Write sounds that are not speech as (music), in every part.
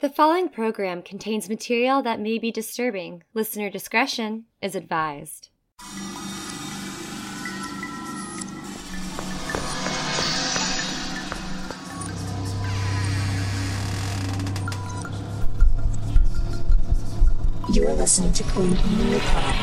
The following program contains material that may be disturbing. Listener discretion is advised. You are listening to Queen on the Macabre.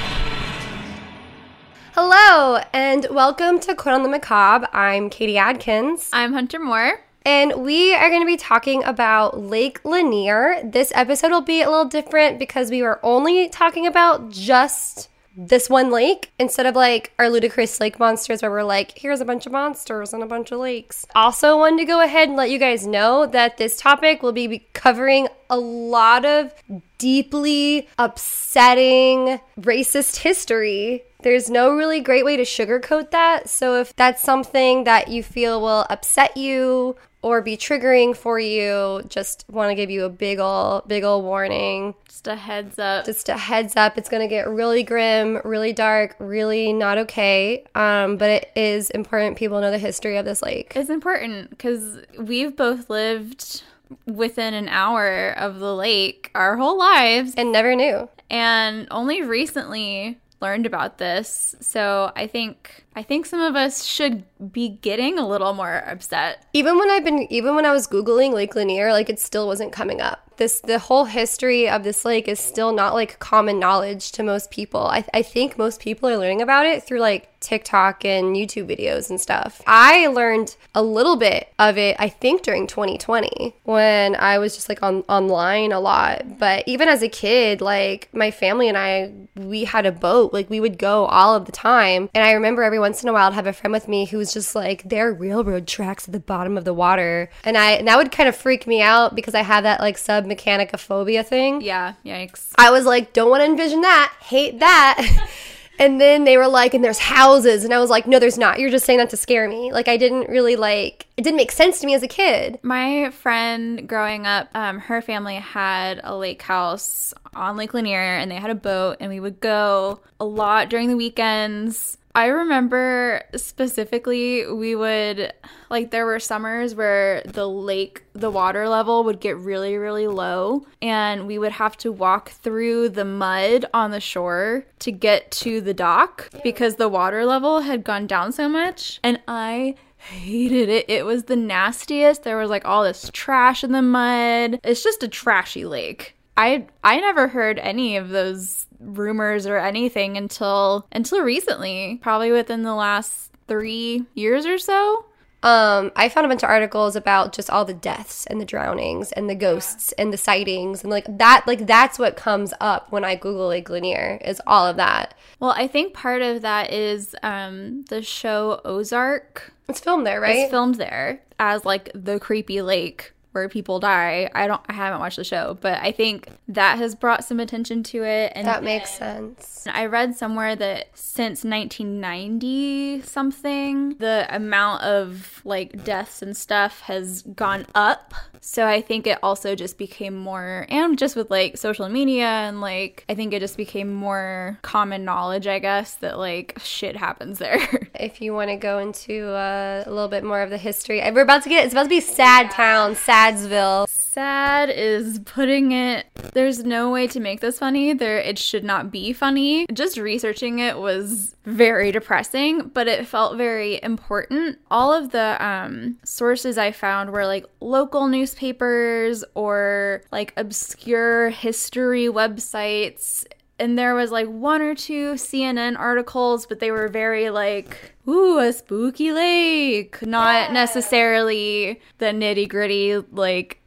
Hello, and welcome to Quote on the Macabre. I'm Katie Adkins, I'm Hunter Moore. And we are going to be talking about Lake Lanier. This episode will be a little different because we were only talking about just this one lake instead of like our ludicrous lake monsters where we're like, here's a bunch of monsters and a bunch of lakes. Also, wanted to go ahead and let you guys know that this topic will be covering a lot of deeply upsetting racist history. There's no really great way to sugarcoat that. So if that's something that you feel will upset you or be triggering for you, just want to give you a big ol' big ol' warning. Just a heads up. Just a heads up, it's gonna get really grim, really dark, really not okay. Um, but it is important people know the history of this lake. It's important because we've both lived within an hour of the lake our whole lives And never knew. and only recently learned about this. So I think I think some of us should be getting a little more upset. Even when I've been, even when I was googling Lake Lanier, like it still wasn't coming up. This the whole history of this lake is still not like common knowledge to most people. I, I think most people are learning about it through like TikTok and YouTube videos and stuff. I learned a little bit of it, I think, during 2020 when I was just like on online a lot. But even as a kid, like my family and I, we had a boat. Like we would go all of the time. And I remember every once in a while I'd have a friend with me who was just like, there are railroad tracks at the bottom of the water. And I and that would kind of freak me out because I have that like sub mechanicophobia thing. Yeah, yikes. I was like, don't want to envision that, hate that. (laughs) and then they were like, and there's houses. And I was like, no, there's not. You're just saying that to scare me. Like, I didn't really like, it didn't make sense to me as a kid. My friend growing up, um, her family had a lake house on Lake Lanier and they had a boat, and we would go a lot during the weekends. I remember specifically, we would like there were summers where the lake, the water level would get really, really low, and we would have to walk through the mud on the shore to get to the dock because the water level had gone down so much. And I hated it. It was the nastiest. There was like all this trash in the mud. It's just a trashy lake. I I never heard any of those rumors or anything until until recently, probably within the last 3 years or so. Um, I found a bunch of articles about just all the deaths and the drownings and the ghosts and the sightings and like that, like that's what comes up when I Google Lake Lanier is all of that. Well, I think part of that is um the show Ozark It's filmed there, right? It's filmed there as like the creepy lake where people die. I don't I haven't watched the show, but I think that has brought some attention to it and that makes sense. I read somewhere that since 1990 something, the amount of like deaths and stuff has gone up. So I think it also just became more, and just with like social media and like, I think it just became more common knowledge, I guess, that like shit happens there. (laughs) If you want to go into uh, a little bit more of the history, we're about to get, it's about to be Sad Town, Sadsville. Sad is putting it. There's no way to make this funny. There, it should not be funny. Just researching it was very depressing, but it felt very important. All of the um, sources I found were like local newspapers or like obscure history websites. And there was like one or two CNN articles, but they were very like, ooh, a spooky lake. Not necessarily the nitty gritty, like,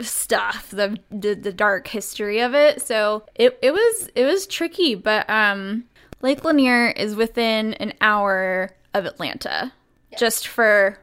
stuff the, the the dark history of it. So it it was it was tricky but um lake lanier is within an hour of atlanta just for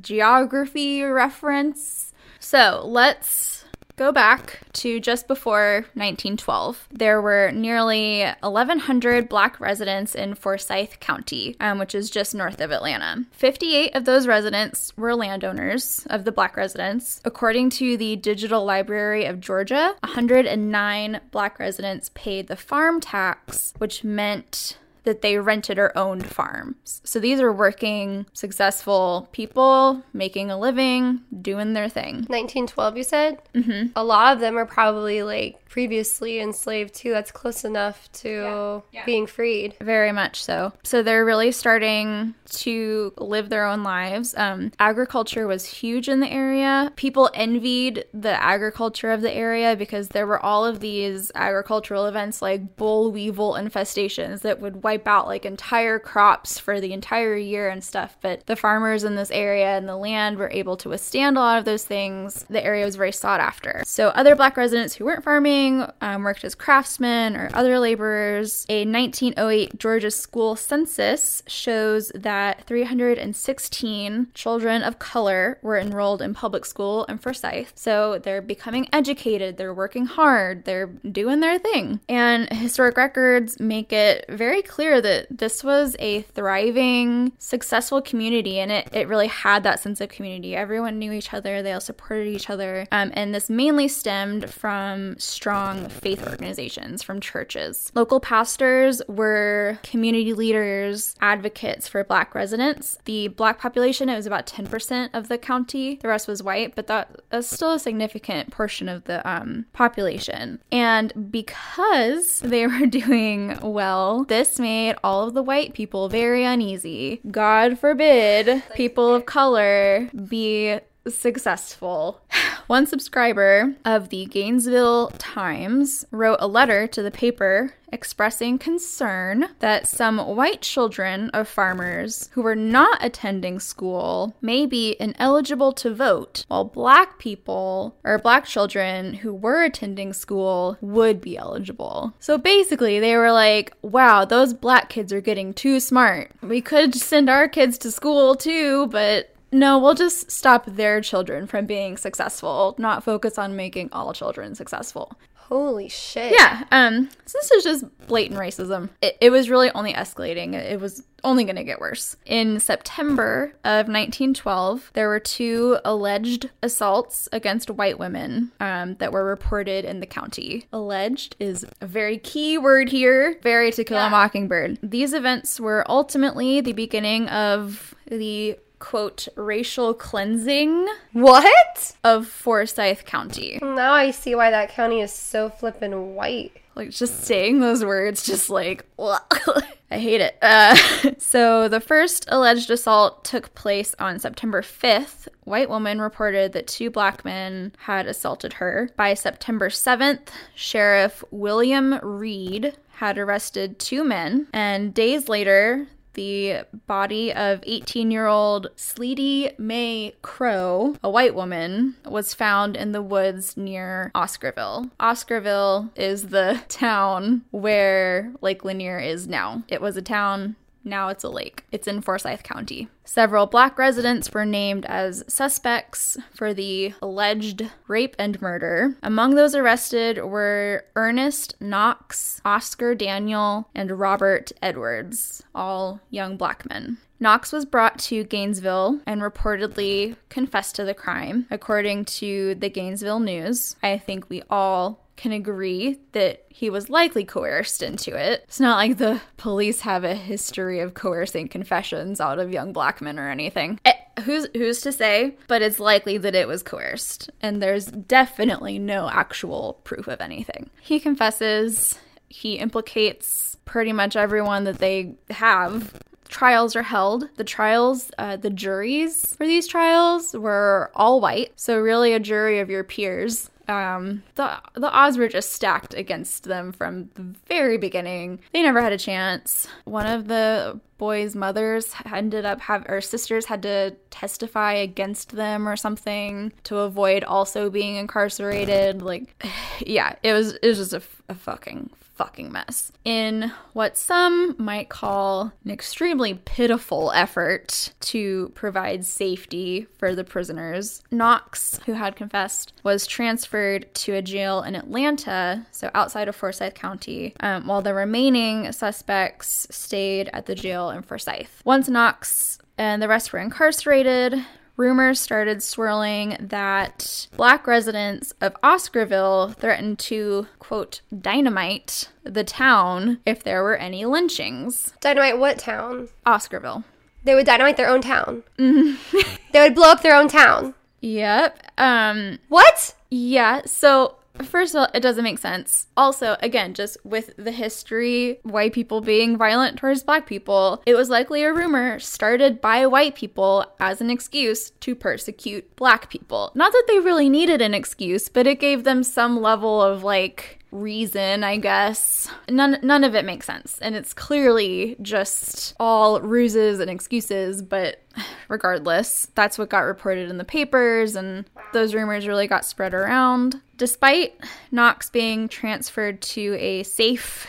geography reference. So let's go back to just before 1912 there were nearly 1100 black residents in forsyth county um, which is just north of atlanta. 58 of those residents were landowners of the black residents. According to the digital library of georgia 109 black residents paid the farm tax which meant that they rented or owned farms. So these are working, successful people making a living, doing their thing. 1912, you said? Mm-hmm. A lot of them are probably like previously enslaved too. That's close enough to being freed. Very much so. So they're really starting to live their own lives. Um, agriculture was huge in the area. People envied the agriculture of the area because there were all of these agricultural events like boll weevil infestations that would wipe out like entire crops for the entire year and stuff. But the farmers in this area and the land were able to withstand a lot of those things. The area was very sought after. So other black residents who weren't farming um, worked as craftsmen or other laborers. A 1908 Georgia school census shows that 316 children of color were enrolled in public school in Forsyth. So they're becoming educated, they're working hard, they're doing their thing. And historic records make it very clear that this was a thriving, successful community and it, it really had that sense of community. Everyone knew each other, they all supported each other. Um, and this mainly stemmed from strong faith organizations, from churches. Local pastors were community leaders, advocates for black residents. The black population, it was about 10% of the county. The rest was white, but that is still a significant portion of the um, population. And because they (laughs) were doing well, this made all of the white people very uneasy. God forbid people of color be successful. One subscriber of the Gainesville Times wrote a letter to the paper expressing concern that some white children of farmers who were not attending school may be ineligible to vote, while black people or black children who were attending school would be eligible. So basically, they were like, wow, those black kids are getting too smart. We could send our kids to school too, but no, we'll just stop their children from being successful, not focus on making all children successful. Holy shit. Yeah, um, so this is just blatant racism. It, it was really only escalating. It was only going to get worse. In September of 1912, there were two alleged assaults against white women um, that were reported in the county. Alleged is a very key word here, very to kill a mockingbird. These events were ultimately the beginning of the quote racial cleansing What? of Forsyth County. Now I see why that county is so flippin' white. Like just saying those words, just like (laughs) I hate it. Uh, (laughs) so the first alleged assault took place on September 5th. White woman reported that two black men had assaulted her. By September 7th, Sheriff William Reed had arrested two men, and days later, the body of 18 year old Sleety May Crow, a white woman, was found in the woods near Oscarville. Oscarville is the (laughs) town where Lake Lanier is now. It was a town. Now it's a lake. It's in Forsyth County. Several black residents were named as suspects for the alleged rape and murder. Among those arrested were Ernest Knox, Oscar Daniel, and Robert Edwards, all young black men. Knox was brought to Gainesville and reportedly confessed to the crime, according to the Gainesville News. I think we all can agree that he was likely coerced into it. It's not like the police have a history of coercing confessions out of young black men or anything. Eh, who's who's to say? But it's likely that it was coerced, and there's definitely no actual proof of anything. He confesses. He implicates pretty much everyone that they have trials are held. The trials, uh, the juries for these trials were all white, so really a jury of your peers. Um, the the odds were just stacked against them from the very beginning. They never had a chance. One of the boys' mothers ended up have or sisters had to testify against them or something to avoid also being incarcerated. Like, (sighs) yeah, it was it was just a, a fucking fucking mess. In what some might call an extremely pitiful effort to provide safety for the prisoners, Knox, who had confessed, was transferred to a jail in Atlanta, so outside of Forsyth County, um, while the remaining suspects stayed at the jail in Forsyth. Once Knox and the rest were incarcerated, rumors started swirling that black residents of Oscarville threatened to, quote, dynamite the town if there were any lynchings. Dynamite what town? Oscarville. They would dynamite their own town. they would blow up their own town. (laughs) Yep. Um, What? Yeah, so first of all, it doesn't make sense. Also, again, just with the history, white people being violent towards black people, it was likely a rumor started by white people as an excuse to persecute black people. Not that they really needed an excuse, but it gave them some level of like reason, I guess. None none of it makes sense. And it's clearly just all ruses and excuses, but regardless, that's what got reported in the papers and those rumors really got spread around. Despite Knox being transferred to a safe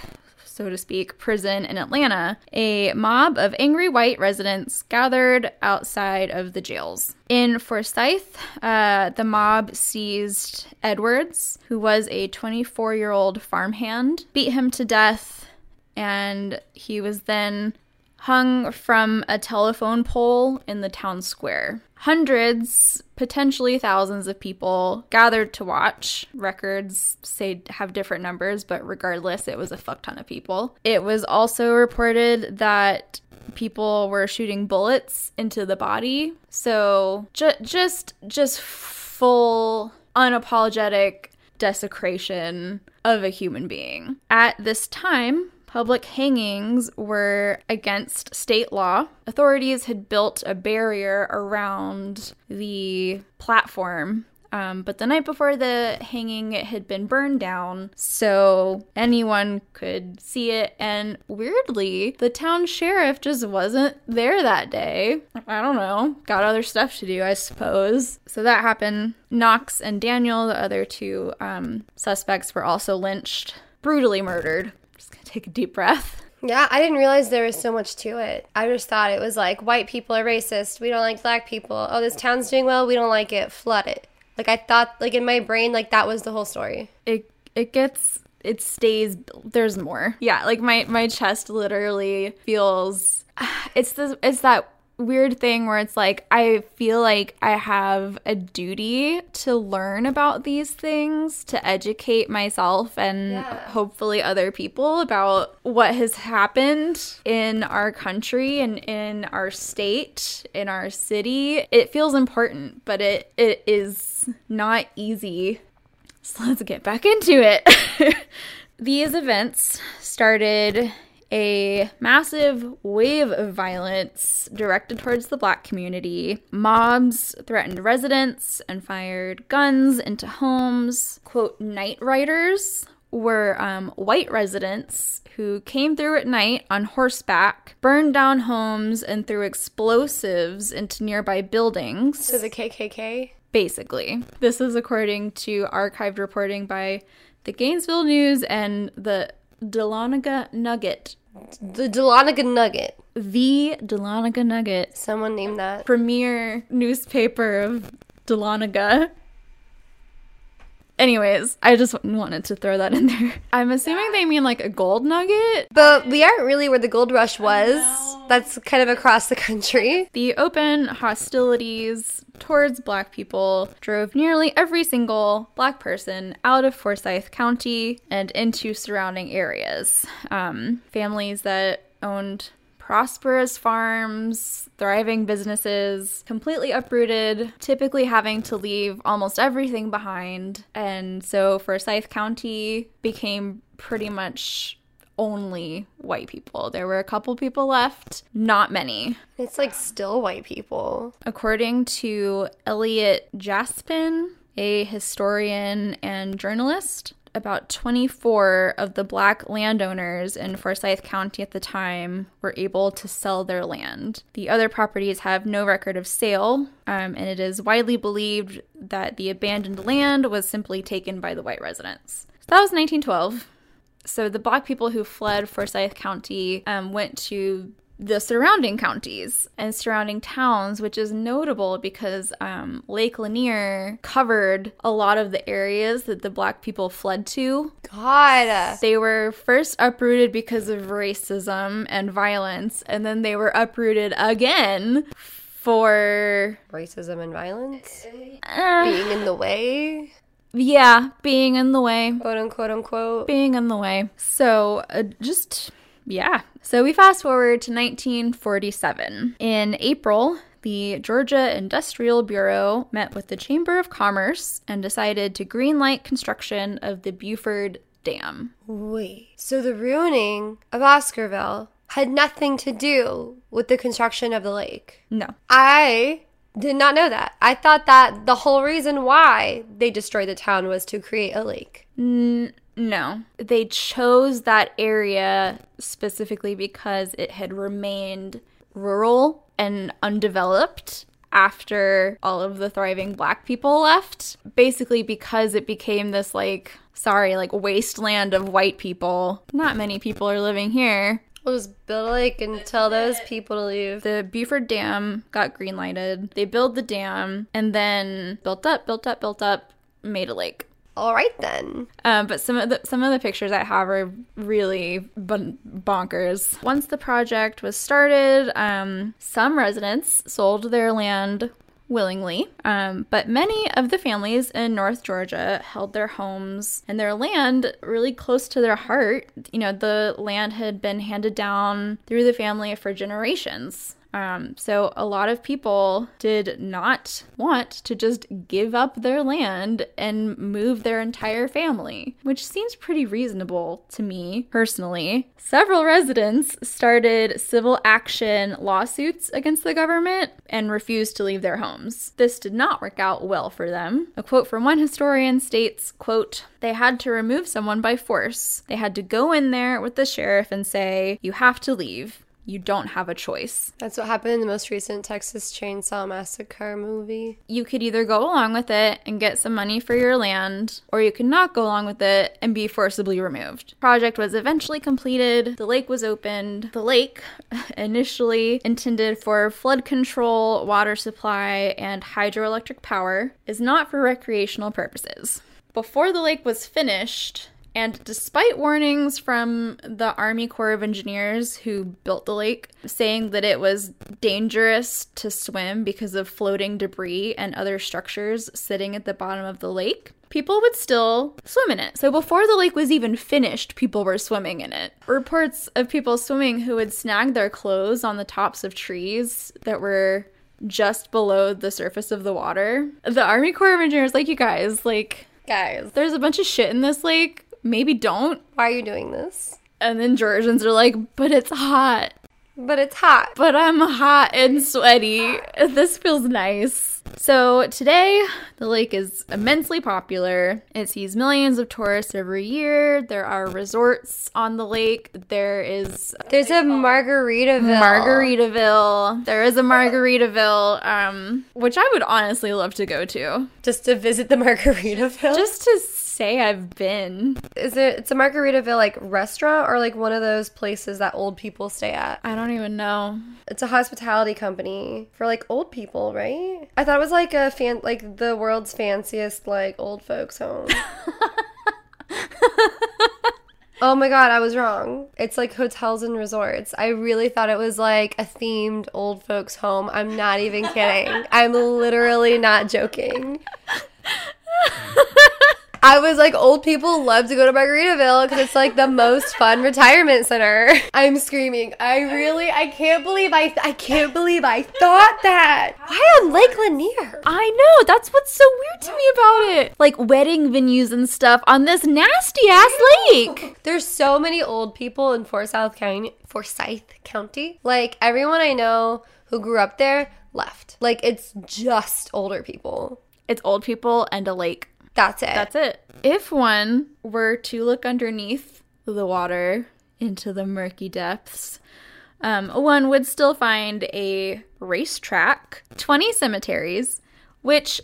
so to speak, prison in Atlanta, a mob of angry white residents gathered outside of the jails. In Forsyth, uh, the mob seized Edwards, who was a 24 year old farmhand, beat him to death, and he was then hung from a telephone pole in the town square. Hundreds, potentially thousands of people gathered to watch. Records say have different numbers, but regardless, it was a fuck ton of people. It was also reported that people were shooting bullets into the body. So ju- just just full unapologetic desecration of a human being. At this time, public hangings were against state law. Authorities had built a barrier around the platform. Um, but the night before the hanging, it had been burned down, so anyone could see it. And weirdly, the town sheriff just wasn't there that day. I don't know, got other stuff to do, I suppose. So that happened. Knox and Daniel, the other two um, suspects, were also lynched, brutally murdered. Just gonna take a deep breath. Yeah, I didn't realize there was so much to it. I just thought it was like white people are racist. We don't like black people. Oh, this town's doing well. We don't like it. Flood it. Like I thought, like in my brain, like that was the whole story. It it gets it stays. There's more. Yeah, like my my chest literally feels. (sighs) It's this. It's that weird thing where it's like I feel like I have a duty to learn about these things, to educate myself and hopefully other people about what has happened in our country and in our state, in our city. It feels important, but it it is not easy. So let's get back into it. (laughs) These events started a massive wave of violence directed towards the black community. Mobs threatened residents and fired guns into homes. Quote, night riders were um, white residents who came through at night on horseback, burned down homes, and threw explosives into nearby buildings. So the KKK. Basically, this is according to archived reporting by the Gainesville News and the Dahlonega Nugget. The Dahlonega Nugget. The Dahlonega Nugget, Someone named that. premier newspaper of Dahlonega. Anyways, I just wanted to throw that in there. (laughs) I'm assuming they mean like a gold nugget. But we aren't really where the gold rush was. That's kind of across the country. The open hostilities towards black people drove nearly every single black person out of Forsyth County and into surrounding areas. Um, families that owned prosperous farms, thriving businesses, completely uprooted, typically having to leave almost everything behind. And so Forsyth County became pretty much only white people. There were a couple people left, not many. It's like still white people. According to Elliot Jaspin, a historian and journalist, about 24 of the black landowners in Forsyth County at the time were able to sell their land. The other properties have no record of sale, um, and it is widely believed that the abandoned land was simply taken by the white residents. So that was 1912. So the black people who fled Forsyth County um, went to the surrounding counties and surrounding towns, which is notable because um, Lake Lanier covered a lot of the areas that the black people fled to. God. They were first uprooted because of racism and violence, and then they were uprooted again for Racism and violence uh, being in the way, yeah, being in the way. quote unquote unquote. being in the way. So, uh, just yeah. So, we fast forward to 1947. In April, the Georgia Industrial Bureau met with the Chamber of Commerce and decided to greenlight construction of the Buford Dam. Wait, so the ruining of Oscarville had nothing to do with the construction of the lake? No. I did not know that. I thought that the whole reason why they destroyed the town was to create a lake. No. They chose that area specifically because it had remained rural and undeveloped after all of the thriving black people left. Basically, because it became this, like, sorry, like wasteland of white people. Not many people are living here. We'll just build a lake and tell those people to leave. The Buford Dam got greenlighted. They built the dam and then built up, built up, built up, made a lake. All right then. Um, but some of the some of the pictures I have are really bon- bonkers. Once the project was started, um, some residents sold their land willingly, um, but many of the families in North Georgia held their homes and their land really close to their heart. You know, the land had been handed down through the family for generations. Um, so a lot of people did not want to just give up their land and move their entire family, which seems pretty reasonable to me personally. Several residents started civil action lawsuits against the government and refused to leave their homes. This did not work out well for them. A quote from one historian states, quote, they had to remove someone by force. They had to go in there with the sheriff and say, you have to leave. You don't have a choice. That's what happened in the most recent Texas Chainsaw Massacre movie. You could either go along with it and get some money for your land, or you could not go along with it and be forcibly removed. Project was eventually completed. The lake was opened. The lake, (laughs) initially intended for flood control, water supply, and hydroelectric power, is not for recreational purposes. Before the lake was finished, and despite warnings from the Army Corps of Engineers who built the lake, saying that it was dangerous to swim because of floating debris and other structures sitting at the bottom of the lake, people would still swim in it. So before the lake was even finished, people were swimming in it. Reports of people swimming who would snag their clothes on the tops of trees that were just below the surface of the water. The Army Corps of Engineers, like you guys, like, Guys, there's a bunch of shit in this lake. Maybe don't. why are you doing this? And then Georgians are like, but it's hot. But it's hot. But I'm hot and sweaty. This feels nice. So today, the lake is immensely popular. It sees millions of tourists every year. There are resorts on the lake. There is There's a Margaritaville. Margaritaville. There is a Margaritaville, um, which I would honestly love to go to. Just to visit the (laughs) Margaritaville. Just to say I've been. is it? It's a Margaritaville like restaurant or like one of those places that old people stay at. I don't even know. It's a hospitality company for like old people, right? I thought it was like a fan, like the world's fanciest like old folks home. (laughs) oh my god, I was wrong. It's like hotels and resorts. I really thought it was like a themed old folks home. I'm not even kidding. (laughs) I'm literally not joking. (laughs) I was like, old people love to go to Margaritaville because it's like the most fun retirement center. (laughs) I'm screaming. I really, I can't believe I, I can't believe I thought that. Why on Lake Lanier? I know, that's what's so weird to me about it. Like wedding venues and stuff on this nasty ass lake. There's so many old people in Forsyth County. Forsyth County. Like everyone I know who grew up there left. Like it's just older people. It's old people and a lake. That's it. That's it. If one were to look underneath the water into the murky depths, um, one would still find a racetrack, 20 cemeteries, which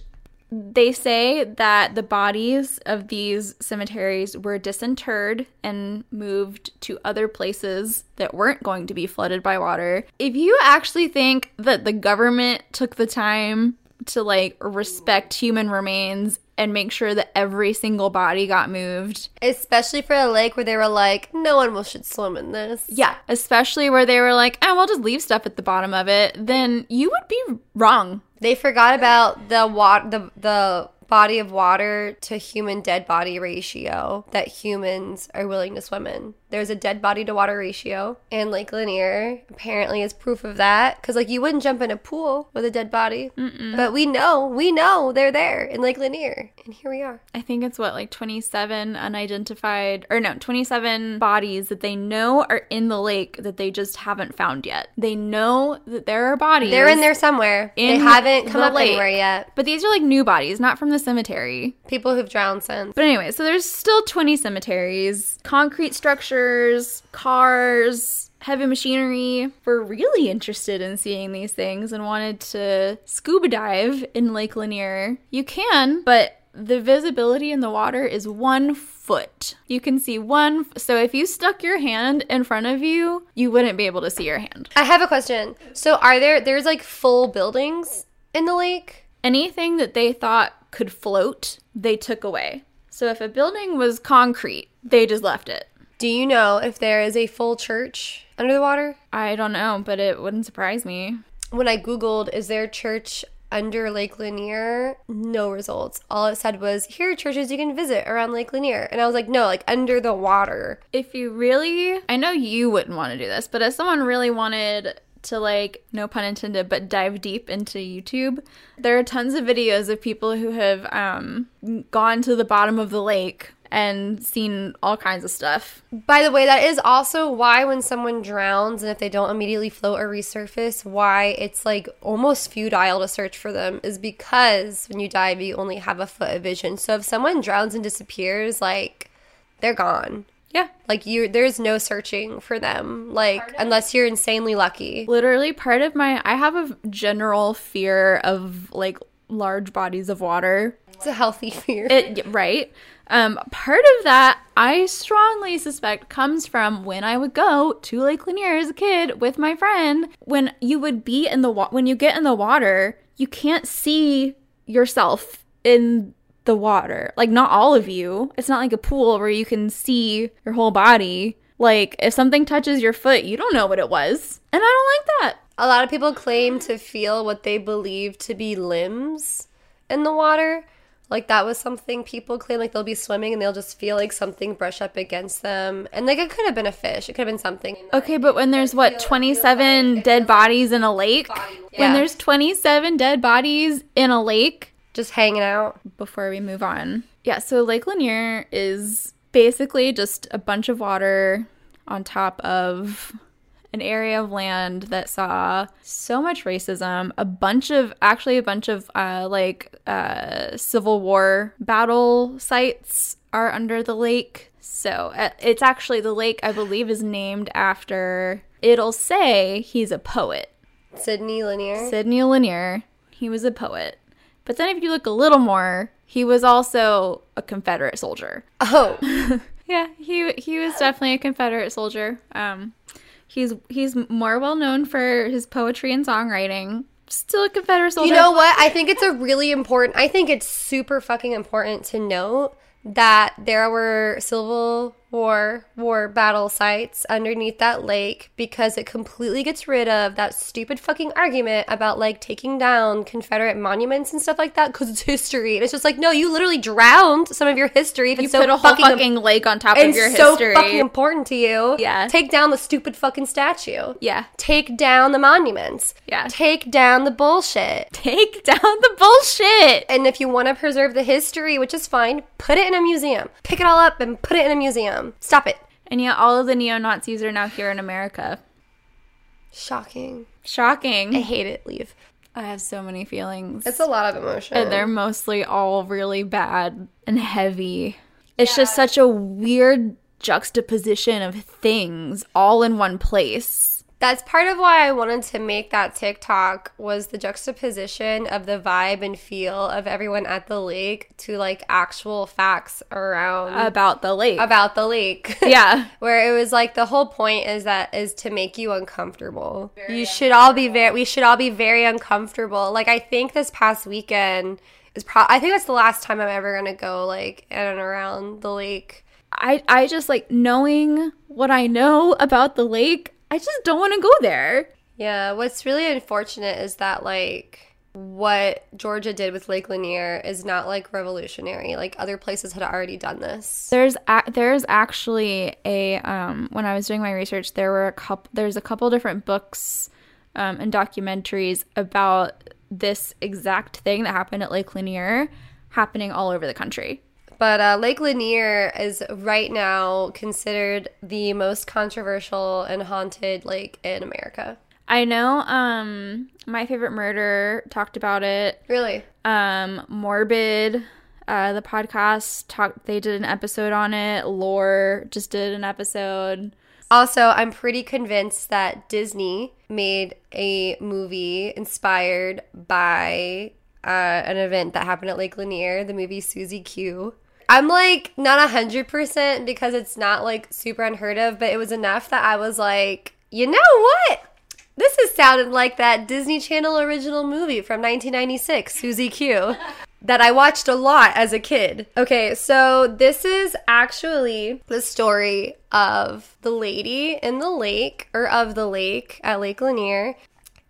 they say that the bodies of these cemeteries were disinterred and moved to other places that weren't going to be flooded by water. If you actually think that the government took the time to like respect human remains and make sure that every single body got moved. Especially for a lake where they were like, no one will should swim in this. Yeah, especially where they were like, "Oh, we'll just leave stuff at the bottom of it." Then you would be wrong. They forgot about the wat- the the body of water to human dead body ratio that humans are willing to swim in. There's a dead body to water ratio, and Lake Lanier apparently is proof of that. Because like you wouldn't jump in a pool with a dead body, but we know, we know they're there in Lake Lanier, and here we are. I think it's what like 27 unidentified or no, 27 bodies that they know are in the lake that they just haven't found yet. They know that there are bodies. They're in there somewhere. they haven't come the up lake. anywhere yet. But these are like new bodies, not from the cemetery. People who've drowned since. But anyway, so there's still 20 cemeteries, concrete structures, cars, heavy machinery. We're really interested in seeing these things and wanted to scuba dive in Lake Lanier. You can, but the visibility in the water is one foot. You can see one. f- So if you stuck your hand in front of you, you wouldn't be able to see your hand. I have a question. So are there there's like full buildings in the lake? anything that they thought could float, they took away. So if a building was concrete, they just left it. Do you know if there is a full church under the water? I don't know, but it wouldn't surprise me. When I googled is there a church under Lake Lanier, no results. All it said was here are churches you can visit around Lake Lanier. And I was like, no, like under the water. If you really, I know you wouldn't want to do this, but if someone really wanted to like, no pun intended, but dive deep into YouTube, there are tons of videos of people who have um, gone to the bottom of the lake and seen all kinds of stuff. By the way, that is also why when someone drowns and if they don't immediately float or resurface, why it's like almost futile to search for them is because when you dive, you only have a foot of vision. So if someone drowns and disappears, like they're gone. Yeah. Like you, there's no searching for them. Like unless you're insanely lucky. literally part of my i have a general fear of like large bodies of water It's a healthy (laughs) fear. it right? Um part of that i strongly suspect comes from when i would go to lake lanier as a kid with my friend when you would be in the wa- when you get in the water you can't see yourself in the water. Like not all of you. It's not like a pool where you can see your whole body. Like if something touches your foot you don't know what it was. And i don't like that. A lot of people claim to feel what they believe to be limbs in the water. Like that was something people claim like they'll be swimming and they'll just feel like something brush up against them. And like it could have been a fish. It could have been something. Okay, but when there's what 27 dead bodies in a lake, when there's 27 dead bodies in a lake, Just hanging out. before we move on. Yeah, so Lake Lanier is basically just a bunch of water on top of an area of land that saw so much racism, a bunch of actually a bunch of uh, like uh, Civil War battle sites are under the lake. So uh, it's actually the lake I believe is named after. It'll say he's a poet. Sidney Lanier. Sidney Lanier. He was a poet. But then if you look a little more, he was also a Confederate soldier. oh, (laughs) Yeah, he he was definitely a Confederate soldier. Um he's he's more well known for his poetry and songwriting. Still a Confederate soldier. you know what? I think it's a really important. I think it's super fucking important to note that there were Civil War war battle sites underneath that lake because it completely gets rid of that stupid fucking argument about like taking down Confederate monuments and stuff like that because it's history. And it's just like, no, you literally drowned some of your history. You so put a whole fucking, fucking lake on top of your so history. fucking important to you. Yeah. Take down the stupid fucking statue. yeah. Take down the monuments. Yeah. Take down the bullshit. Take down the bullshit. And if you want to preserve the history, which is fine, put it in a museum. Pick it all up and put it in a museum. Stop it. And yet all of the neo-Nazis are now here in America. Shocking. Shocking. I hate it. Leave. I have so many feelings. It's a lot of emotion. And they're mostly all really bad and heavy. It's just such a weird juxtaposition of things all in one place. That's part of why I wanted to make that TikTok was the juxtaposition of the vibe and feel of everyone at the lake to like actual facts around About the lake. about the lake. (laughs) yeah. where it was like the whole point is that is to make you uncomfortable. you should all be very we should all be very uncomfortable. Like I think this past weekend is pro I think that's the last time I'm ever gonna go like in and around the lake. I I just like knowing what I know about the lake. I just don't want to go there. Yeah, what's really unfortunate is that like what Georgia did with Lake Lanier is not like revolutionary. Like other places had already done this. There's a- there's actually a um when I was doing my research there were a couple there's a couple different books um, and documentaries about this exact thing that happened at Lake Lanier happening all over the country. But uh, Lake Lanier is right now considered the most controversial and haunted lake in America. I know um my favorite murder talked about it. Really? Um Morbid uh the podcast talked they did an episode on it. Lore just did an episode. Also, I'm pretty convinced that Disney made a movie inspired by uh, an event that happened at Lake Lanier, the movie Susie Q. I'm like not a 100% because it's not like super unheard of, but it was enough that I was like, you know what? This has sounded like that Disney Channel original movie from 1996, Susie Q, (laughs) that I watched a lot as a kid. Okay, so this is actually the story of the lady in the lake, or of the lake at Lake Lanier.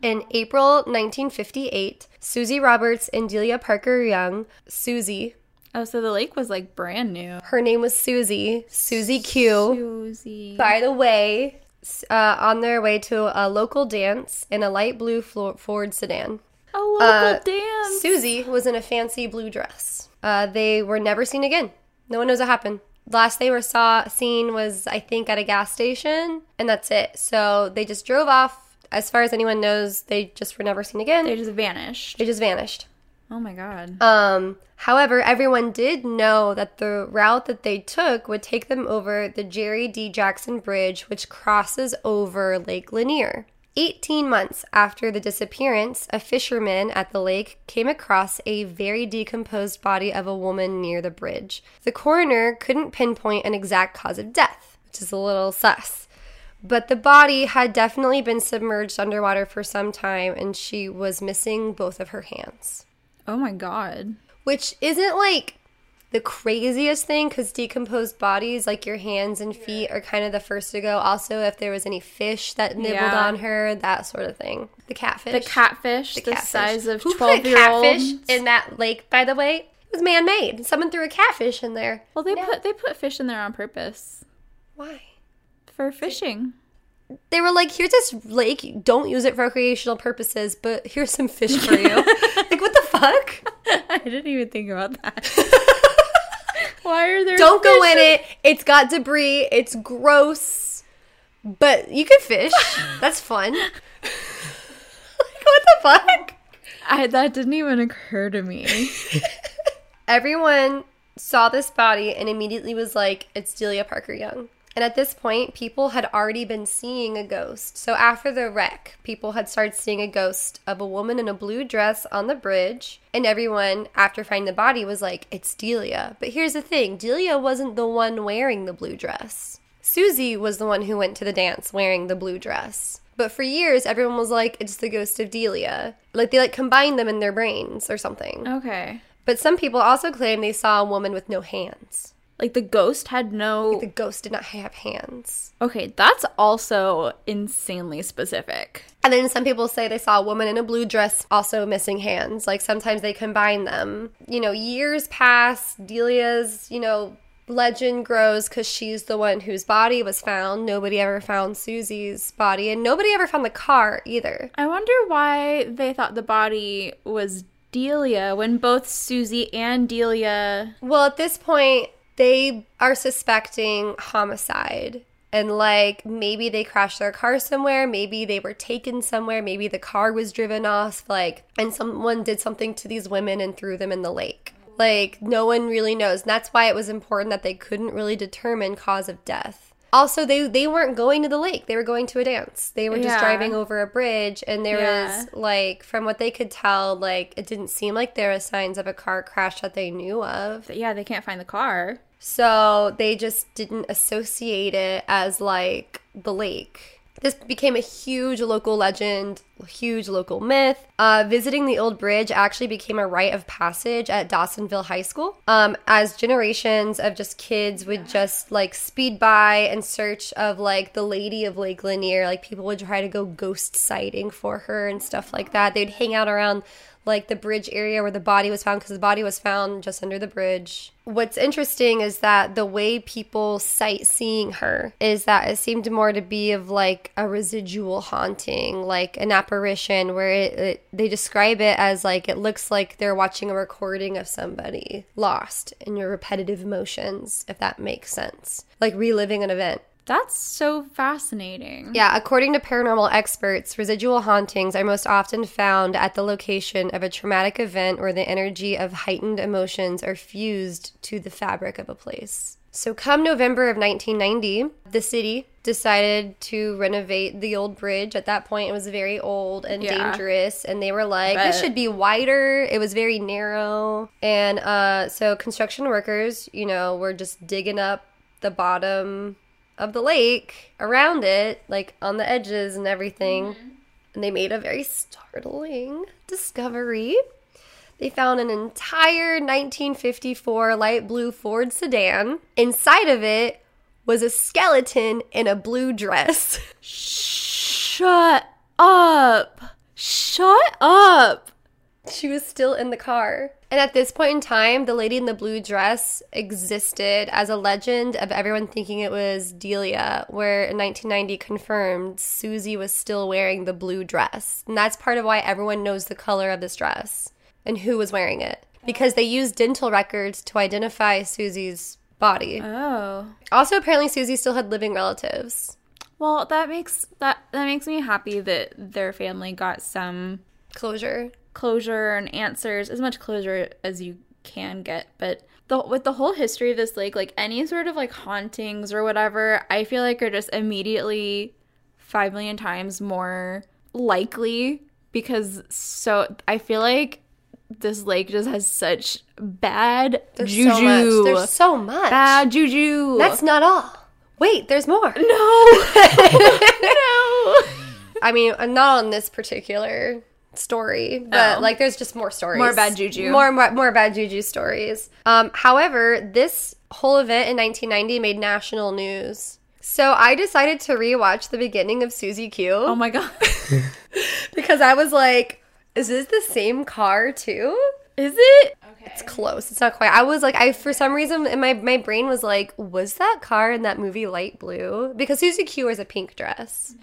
In April 1958, Susie Roberts and Delia Parker Young, Susie, Oh, so the lake was like brand new. her name was Susie, Susie Q. Susie. By the way, uh, on their way to a local dance in a light blue Ford sedan. A local Uh, dance. Susie was in a fancy blue dress. Uh, they were never seen again. No one knows what happened. Last they were saw seen was I think at a gas station, and that's it. So they just drove off. As far as anyone knows, they just were never seen again. They They, just vanished. They just vanished. Oh my god. Um, however, everyone did know that the route that they took would take them over the Jerry D. Jackson Bridge, which crosses over Lake Lanier. 18 months after the disappearance, a fisherman at the lake came across a very decomposed body of a woman near the bridge. The coroner couldn't pinpoint an exact cause of death, which is a little sus. But the body had definitely been submerged underwater for some time and she was missing both of her hands Oh my god. which isn't like the craziest thing because decomposed bodies like your hands and feet are kind of the first to go. Also if there was any fish that nibbled Yeah. on her that sort of thing. The catfish. The catfish, the, catfish. size of Who put a twelve year old. catfish in that lake by the way? It was man-made. Someone threw a catfish in there. Well, they put they put fish in there on purpose. Why? For fishing. they were like here's this lake. Don't use it for recreational purposes but here's some fish for you. (laughs) Like what the fuck (laughs) I didn't even think about that. (laughs) Why are there? Don't go in it. It's got debris. It's gross. But you can fish. (laughs) That's fun. like, what the fuck? I, that didn't even occur to me. Everyone saw this body and immediately was like, it's Delia Parker Young. And at this point, people had already been seeing a ghost. So after the wreck, people had started seeing a ghost of a woman in a blue dress on the bridge. And everyone, after finding the body, was like, it's Delia. But here's the thing Delia wasn't the one wearing the blue dress. Susie was the one who went to the dance wearing the blue dress. But for years, everyone was like, it's the ghost of Delia. Like they like combined them in their brains or something. Okay. But some people also claim they saw a woman with no hands. Like the ghost had no. The ghost did not have hands. Okay, that's also insanely specific. And then some people say they saw a woman in a blue dress also missing hands. Like sometimes they combine them. You know, years pass, Delia's, you know, legend grows because she's the one whose body was found. Nobody ever found Susie's body, and nobody ever found the car either. I wonder why they thought the body was Delia when both Susie and Delia. Well, at this point, they are suspecting homicide. And like maybe they crashed their car somewhere, maybe they were taken somewhere, maybe the car was driven off, like, and someone did something to these women and threw them in the lake. Like, no one really knows. And that's why it was important that they couldn't really determine cause of death. Also, they they weren't going to the lake. They were going to a dance. They were just Yeah. driving over a bridge and there Yeah. was like from what they could tell, like it didn't seem like there were signs of a car crash that they knew of. Yeah, they can't find the car. So they just didn't associate it as like the lake. This became a huge local legend, huge local myth. Uh, visiting the old bridge actually became a rite of passage at Dawsonville High School, um, as generations of just kids would just like speed by in search of like the lady of Lake Lanier. Like people would try to go ghost sighting for her and stuff like that. They'd hang out around like the bridge area where the body was found because the body was found just under the bridge. What's interesting is that the way people sight seeing her is that it seemed more to be of like a residual haunting, like an apparition where it, it they describe it as like it looks like they're watching a recording of somebody lost in your repetitive motions, if that makes sense. Like reliving an event. That's so fascinating. Yeah, according to paranormal experts, residual hauntings are most often found at the location of a traumatic event where the energy of heightened emotions are fused to the fabric of a place. So, come November of 1990, the city decided to renovate the old bridge. At that point, it was very old and Yeah. dangerous, and they were like, this should be wider. It was very narrow. And uh, so, construction workers, you know, were just digging up the bottom of the lake around it, like on the edges and everything. Mm-hmm. And they made a very startling discovery. They found an entire 1954 light blue Ford sedan. Inside of it was a skeleton in a blue dress. Shut up. Shut up. She was still in the car. And at this point in time, the lady in the blue dress existed as a legend of everyone thinking it was Delia, where in 1990 confirmed Susie was still wearing the blue dress. And that's part of why everyone knows the color of this dress and who was wearing it. Because they used dental records to identify Susie's body. Oh. Also, apparently, Susie still had living relatives. Well, that makes that that makes me happy that their family got some Closure. Closure and answers, as much closure as you can get. But the, with the whole history of this lake, like any sort of like hauntings or whatever, I feel like are just immediately five million times more likely because so I feel like this lake just has such bad There's juju. so much. There's so much. bad juju. That's not all. Wait, there's more. no, (laughs) (laughs) no. I mean, uh, not on this particular story, but Oh. like there's just more stories. More bad juju. More more, more bad juju stories. Um, however, this whole event in 1990 made national news. So I decided to rewatch the beginning of Susie Q Oh my god. (laughs) because I was like, is this the same car too? Is it? It's close. It's not quite. I was like, I for some reason in my my brain was like, was that car in that movie light blue? Because Susie Q wears a pink dress.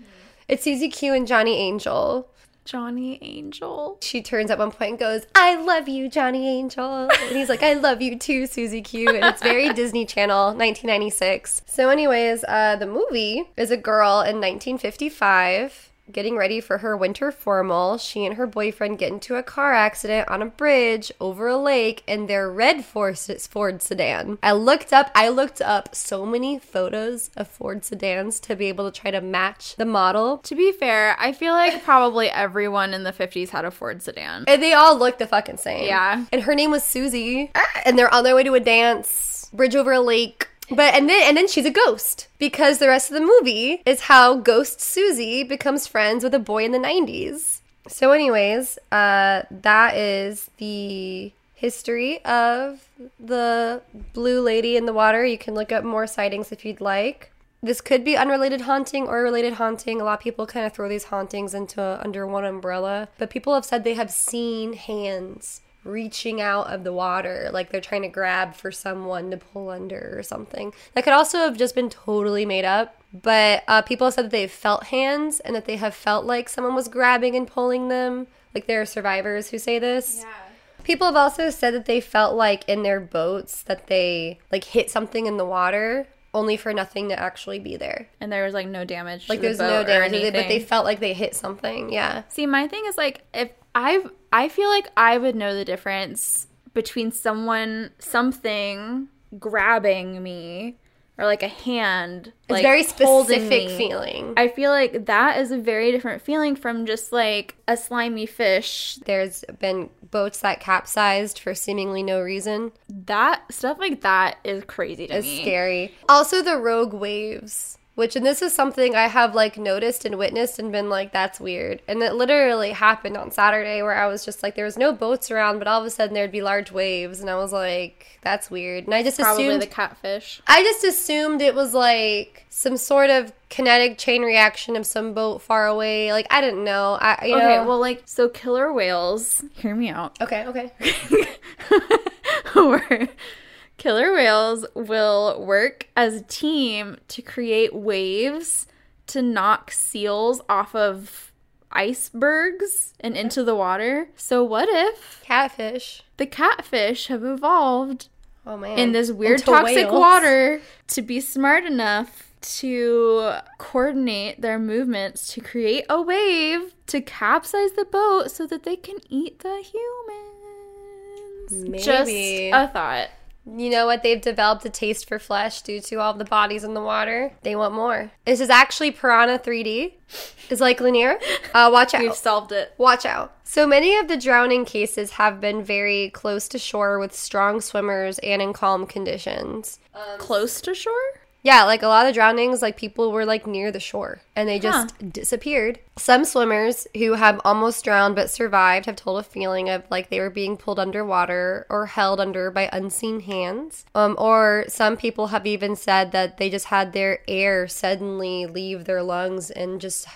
It's Susie Q and Johnny Angel. Johnny Angel. She turns at one point and goes, "I love you, Johnny Angel," and he's like, "I love you too, Susie Q." And it's very (laughs) Disney Channel, 1996. So, anyways, uh, the movie is a girl in 1955 getting ready for her winter formal. She and her boyfriend get into a car accident on a bridge over a lake in their red Ford Ford sedan. I looked up, I looked up so many photos of Ford sedans to be able to try to match the model. To be fair, I feel like probably everyone in the 50s had a Ford sedan. And they all look the fucking same. Yeah. And her name was Susie. And they're on their way to a dance, bridge over a lake. But and then and then she's a ghost because the rest of the movie is how ghost Susie becomes friends with a boy in the 90s. So anyways, uh that is the history of the blue lady in the water. You can look up more sightings if you'd like. This could be unrelated haunting or related haunting. A lot of people kind of throw these hauntings into under one umbrella, but people have said they have seen hands reaching out of the water like they're trying to grab for someone to pull under or something. That could also have just been totally made up. But uh, people have said that they've felt hands and that they have felt like someone was grabbing and pulling them. Like there are survivors who say this. People have also said that they felt like in their boats that they like hit something in the water only for nothing to actually be there. And there was like no damage. Like to the there's no damage, but they felt like they hit something. Yeah. See, my thing is like if I've I feel like I would know the difference between someone something grabbing me or like a hand. It's like, very specific feeling. I feel like that is a very different feeling from just like a slimy fish. There's been boats that capsized for seemingly no reason. That stuff like that is crazy to It's me. scary. Also, the rogue waves. Which and this is something I have like noticed and witnessed and been like that's weird. And it literally happened on Saturday where I was just like there was no boats around, but all of a sudden there'd be large waves and I was like that's weird. And I just Probably assumed the catfish. I just assumed it was like some sort of kinetic chain reaction of some boat far away. Like I didn't know. I you Okay, know. well, like, so killer whales, hear me out. okay, okay. (laughs) Killer whales will work as a team to create waves to knock seals off of icebergs and into the water. So, what if Catfish. the catfish have evolved Oh man. in this weird Into toxic whales. water to be smart enough to coordinate their movements to create a wave to capsize the boat so that they can eat the humans. Just Maybe. a thought. You know what? They've developed a taste for flesh due to all the bodies in the water. They want more. This is actually Piranha 3D. Is like Lanier. Uh, watch out. We've solved it. Watch out. So many of the drowning cases have been very close to shore with strong swimmers and in calm conditions. Close to shore? Yeah, like a lot of drownings, like people were like near the shore and they just disappeared. Some swimmers who have almost drowned but survived have told a feeling of like they were being pulled underwater or held under by unseen hands. Um, or some people have even said that they just had their air suddenly leave their lungs and just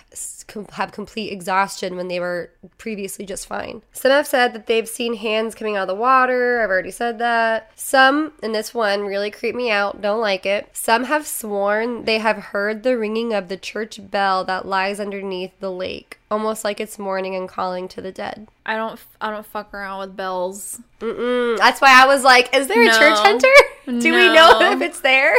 com- have complete exhaustion when they were previously just fine. Some have said that they've seen hands coming out of the water. I've already said that. Some, and this one really creeped me out, don't like it. Some have sworn they have heard the ringing of the church bell that lies underneath the lake, almost like it's mourning and calling to the dead. I don't I don't fuck around with bells. Mm, that's why I was like, is there a No. church hunter? (laughs) Do we know if it's there?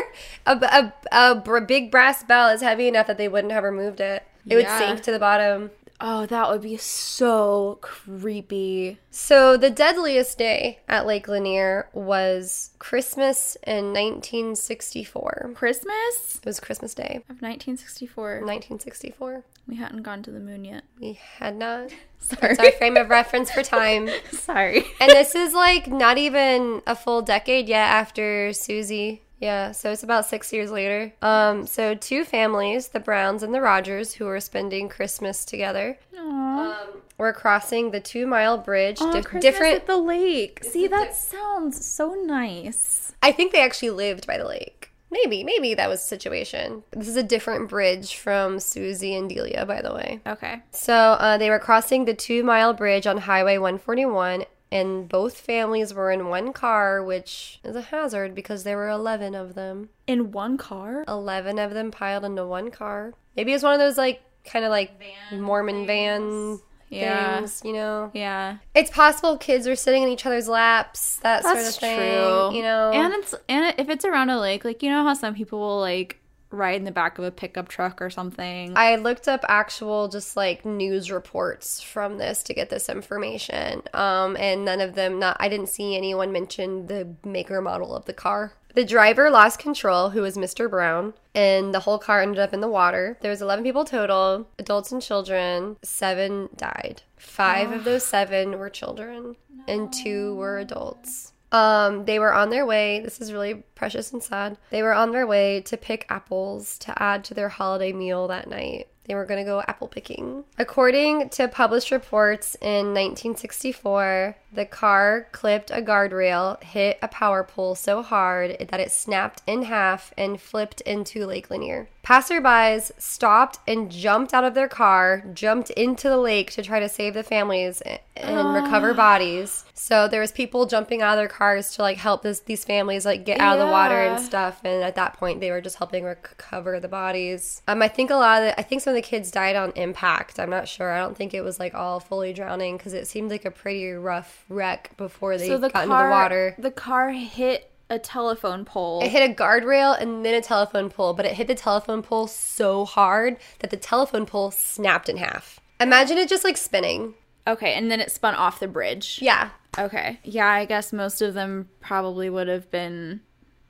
A, a, a br- big brass bell is heavy enough that they wouldn't have removed it. It would Yeah. sink to the bottom. Oh, that would be so creepy. So the deadliest day at Lake Lanier was Christmas in 1964. Christmas It was Christmas Day, of 1964. 1964. We hadn't gone to the moon yet. We had not. Sorry. (laughs) That's our frame of reference for time. (laughs) Sorry. And this is like not even a full decade yet after Susie. Yeah, so it's about six years later. Um, so two families, the Browns and the Rogers, who were spending Christmas together, Aww. were crossing the two mile bridge. Christmas different. at the lake. See, that sounds so nice. I think they actually lived by the lake. Maybe, maybe that was the situation. This is a different bridge from Susie and Delia, by the way. Okay. So uh, they were crossing the two mile bridge on Highway 141, and both families were in one car, which is a hazard because there were 11 of them. In one car? 11 of them piled into one car. Maybe it was one of those, like, kind of like Mormon van Yeah. things, you know? Yeah. It's possible kids were sitting in each other's laps, that That's sort of thing. true. You know? And it's and if it's around a lake, like you know how some people will like ride in the back of a pickup truck or something. I looked up actual just like news reports from this to get this information. Um, and none of them not I didn't see anyone mention the maker model of the car. The driver lost control, who was Mr. Brown, and the whole car ended up in the water. There was 11 people total, adults and children. 7 died. 5 of those 7 were children and 2 were adults. Um, they were on their way. This is really precious and sad. They were on their way to pick apples to add to their holiday meal that night. They were going to go apple picking. According to published reports in 1964, the car clipped a guardrail, hit a power pole so hard that it snapped in half and flipped into Lake Lanier. Passerbys stopped and jumped out of their car, jumped into the lake to try to save the families and recover bodies. So there was people jumping out of their cars to like help this, these families like get out of the water and stuff. And at that point, they were just helping recover the bodies. Um, I think a lot of the, I think some of the kids died on impact. I'm not sure. I don't think it was like all fully drowning because it seemed like a pretty rough wreck before they so the got car into the water. the car hit a telephone pole. It hit a guardrail and then a telephone pole, but it hit the telephone pole so hard that the telephone pole snapped in half. Imagine it just like spinning. okay, and then it spun off the bridge. Yeah. Okay. Yeah, I guess most of them probably would have been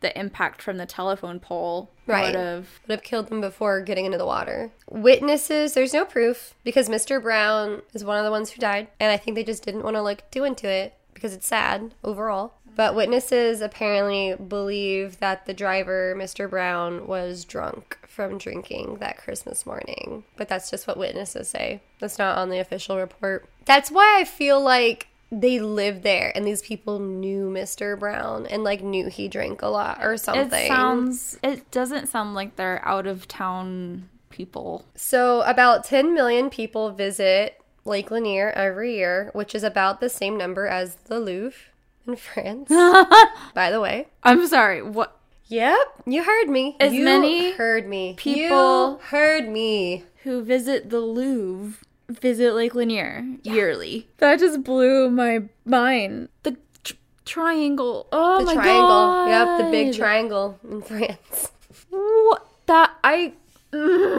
the impact from the telephone pole Right. would have Would have killed them before getting into the water. Witnesses, there's no proof because Mr. Brown is one of the ones who died, and I think they just didn't want to like do into it because it's sad overall. But witnesses apparently believe that the driver, Mr. Brown, was drunk from drinking that Christmas morning. But that's just what witnesses say. That's not on the official report. That's why I feel like they lived there and these people knew Mr. Brown and like knew he drank a lot or something. It sounds. It doesn't sound like they're out of town people. So, about 10 million people visit Lake Lanier every year, which is about the same number as the Louvre (laughs) in France, (laughs) by the way. I'm sorry. What? Yep, you heard me. As you many heard me. people- You heard me. Who visit the Louvre visit Lake Lanier yearly? That just blew my mind. The tr- triangle. Oh The my triangle. god. Yep, the big triangle in (laughs) France. What? That I. Mm.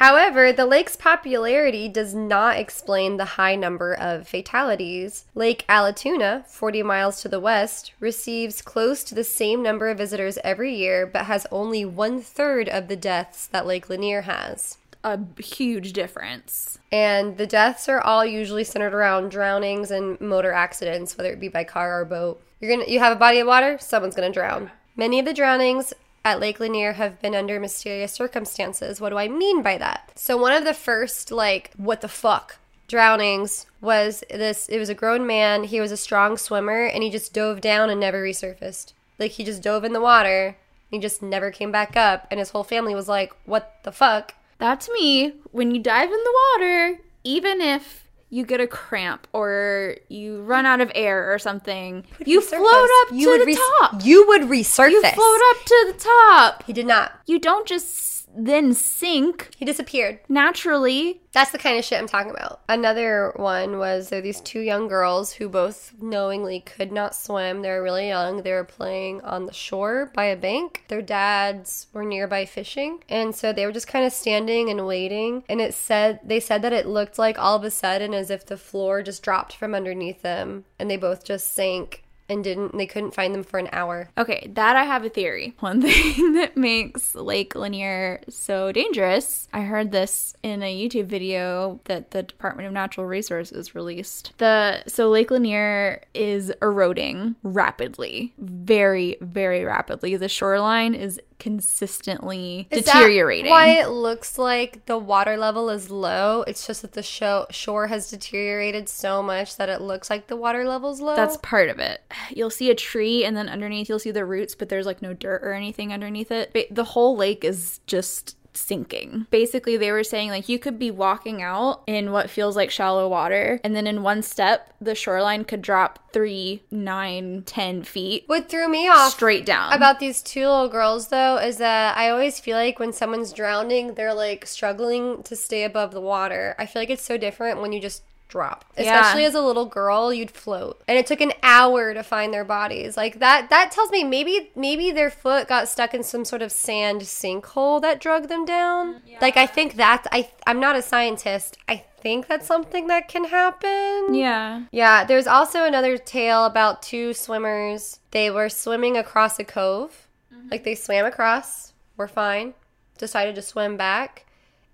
However, the lake's popularity does not explain the high number of fatalities. Lake Allatoona, 40 miles to the west, receives close to the same number of visitors every year, but has only one third of the deaths that Lake Lanier has. a huge difference. And the deaths are all usually centered around drownings and motor accidents, whether it be by car or boat. You're gonna you have a body of water, someone's gonna drown. Many of the drownings at Lake Lanier have been under mysterious circumstances. What do I mean by that? So one of the first like what the fuck drownings was this it was a grown man, he was a strong swimmer and he just dove down and never resurfaced. Like he just dove in the water, he just never came back up and his whole family was like, "What the fuck?" That's me. When you dive in the water, even if you get a cramp or you run out of air or something, you Resurface. float up You to would the res- top. You would resurface. You float up to the top. He did not. You don't just then sink He disappeared. naturally. That's the kind of shit I'm talking about. Another one was there were these two young girls who both knowingly could not swim. They were really young. They were playing on the shore by a bank. Their dads were nearby fishing, and so they were just kind of standing and waiting. And it said they said that it looked like all of a sudden as if the floor just dropped from underneath them, and they both just sank and didn't. They couldn't find them for an hour. Okay, that I have a theory. (laughs) One thing that makes Lake Lanier so dangerous, I heard this in a YouTube video that the Department of Natural Resources released. The so Lake Lanier is eroding rapidly, very very rapidly. The shoreline is consistently Is deteriorating. why it looks like the water level is low? It's just that the sho- shore has deteriorated so much that it looks like the water level's low. That's part of it. You'll see a tree, and then underneath you'll see the roots, but there's like no dirt or anything underneath it. The whole lake is just sinking. Basically, they were saying like you could be walking out in what feels like shallow water, and then in one step, the shoreline could drop three, nine, ten feet what threw me off straight down. about these two little girls though is that I always feel like when someone's drowning, they're like struggling to stay above the water. I feel like it's so different when you just drop. Yeah. Especially as a little girl, you'd float. And it took an hour to find their bodies. Like that that tells me maybe maybe their foot got stuck in some sort of sand sinkhole that drug them down. Mm, like I think that I I'm not a scientist. I think that's something that can happen. yeah. Yeah, there's also another tale about two swimmers. They were swimming across a cove. Mm-hmm. Like they swam across, were fine, decided to swim back.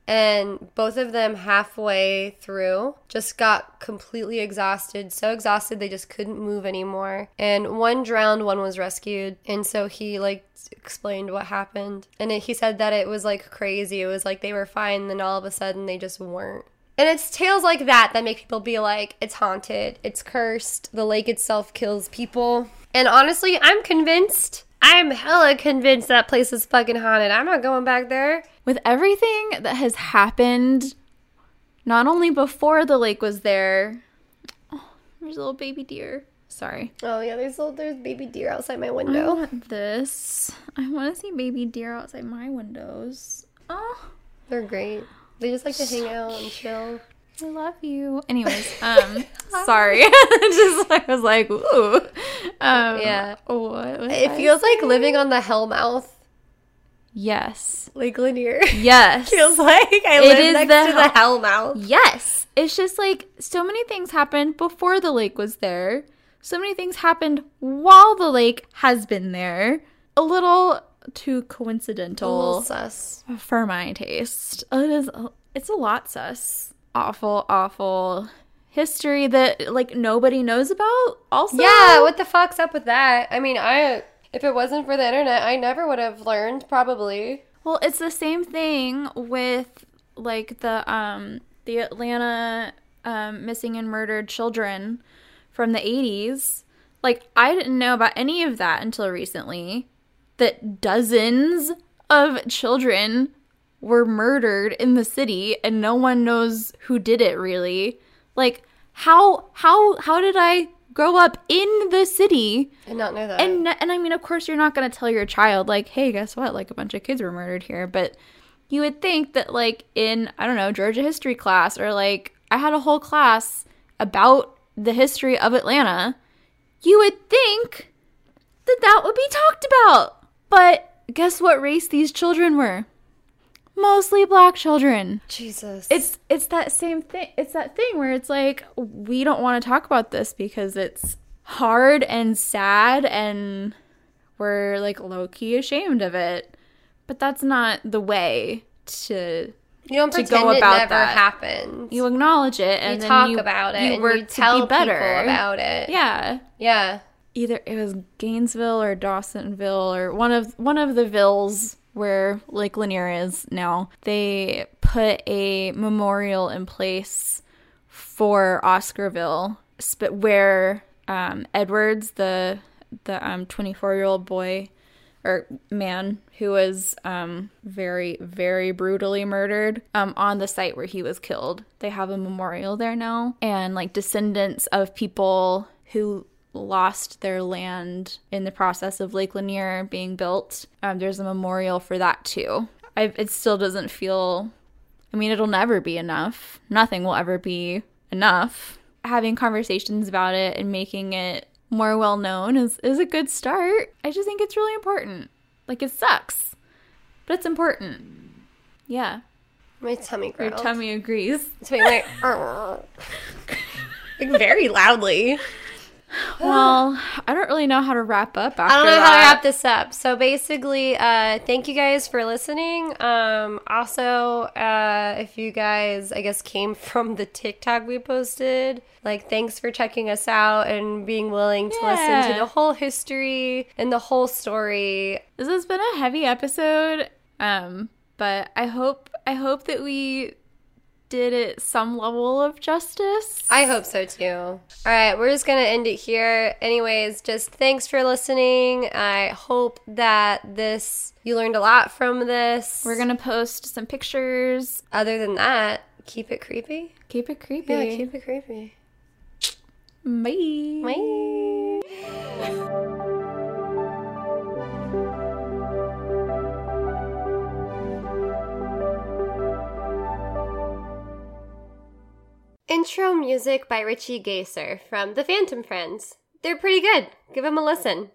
And both of them halfway through just got completely exhausted. So exhausted they just couldn't move anymore. And one drowned, one was rescued. And so he like explained what happened. And it, he said that it was like crazy. It was like they were fine, then all of a sudden they just weren't. And it's tales like that that make people be like, it's haunted, it's cursed, the lake itself kills people. And honestly, I'm convinced. I'm hella convinced that place is fucking haunted. I'm not going back there. With everything that has happened, not only before the lake was there. Oh, there's a little baby deer. Sorry. Oh yeah, there's little, there's baby deer outside my I window. want this. I want to see baby deer outside my windows. Oh, They're great. They just like to hang out and chill. I love you. Anyways, (laughs) um, sorry. (laughs) Just I was like, ooh. Um, Yeah. What? It I feels like living on the Hellmouth, Yes. Lake Lanier. Yes. (laughs) feels like I It live next the to the Hell- Hellmouth. Yes. It's just like so many things happened before the lake was there. So many things happened while the lake has been there. A little too A little coincidental sus. for my taste. It is. It's a lot sus. Awful, awful history that like nobody knows about also Yeah, what the fuck's up with that? I mean, I if it wasn't for the internet, I never would have learned probably. well it's the same thing with like the um the atlanta um, missing and murdered children from the 80s like i didn't know about any of that until recently that dozens of children were murdered in the city and no one knows who did it really like how how how did i grow up in the city Did not know that. and and I mean, of course, you're not going to tell your child like, "Hey, guess what? Like a bunch of kids were murdered here." But you would think that like in I don't know Georgia history class or like I had a whole class about the history of Atlanta. You would think that that would be talked about. But guess what race these children were? Mostly black children Jesus. it's it's that same thing it's that thing where it's like we don't want to talk about this because it's hard and sad and we're like low-key ashamed of it but that's not the way to you don't to pretend go it about never that. happened. you acknowledge it You and then talk you, about it you work you tell be better people about it. yeah Yeah. either it was Gainesville or Dawsonville or one of one of the villes where Lake Lanier is now. They put a memorial in place for Oscarville, where um, Edwards, the the um 24 year old boy or man who was um, very very brutally murdered um, on the site where he was killed. They have a memorial there now, and like descendants of people who lost their land in the process of Lake Lanier being built. Um, there's a memorial for that too. I, it still doesn't feel. I mean, it'll never be enough. Nothing will ever be enough. Having conversations about it and making it more well known is, is a good start. I just think it's really important. Like, it sucks, but it's important. Yeah. My tummy Your growled. tummy agrees. It's my, my (laughs) like very loudly. (laughs) Well, I don't really know how to wrap up after I don't know that. how to wrap this up. So basically, uh, thank you guys for listening. Um, also, uh, if you guys, I guess, came (laughs) from the TikTok we posted, like, thanks for checking us out and being willing to listen to the whole history and the whole story. This has been a heavy episode, um, but I hope I hope that we did it some level of justice. I hope so too. All right, we're just going to end it here. Anyways, just thanks for listening. I hope that this you learned a lot from this. We're gonna post some pictures. Other than that, keep it creepy. Keep it creepy. Yeah, keep it creepy. Bye. Bye. Intro music by Richie Gaser from The Phantom Friends. They're pretty good. Give them a listen.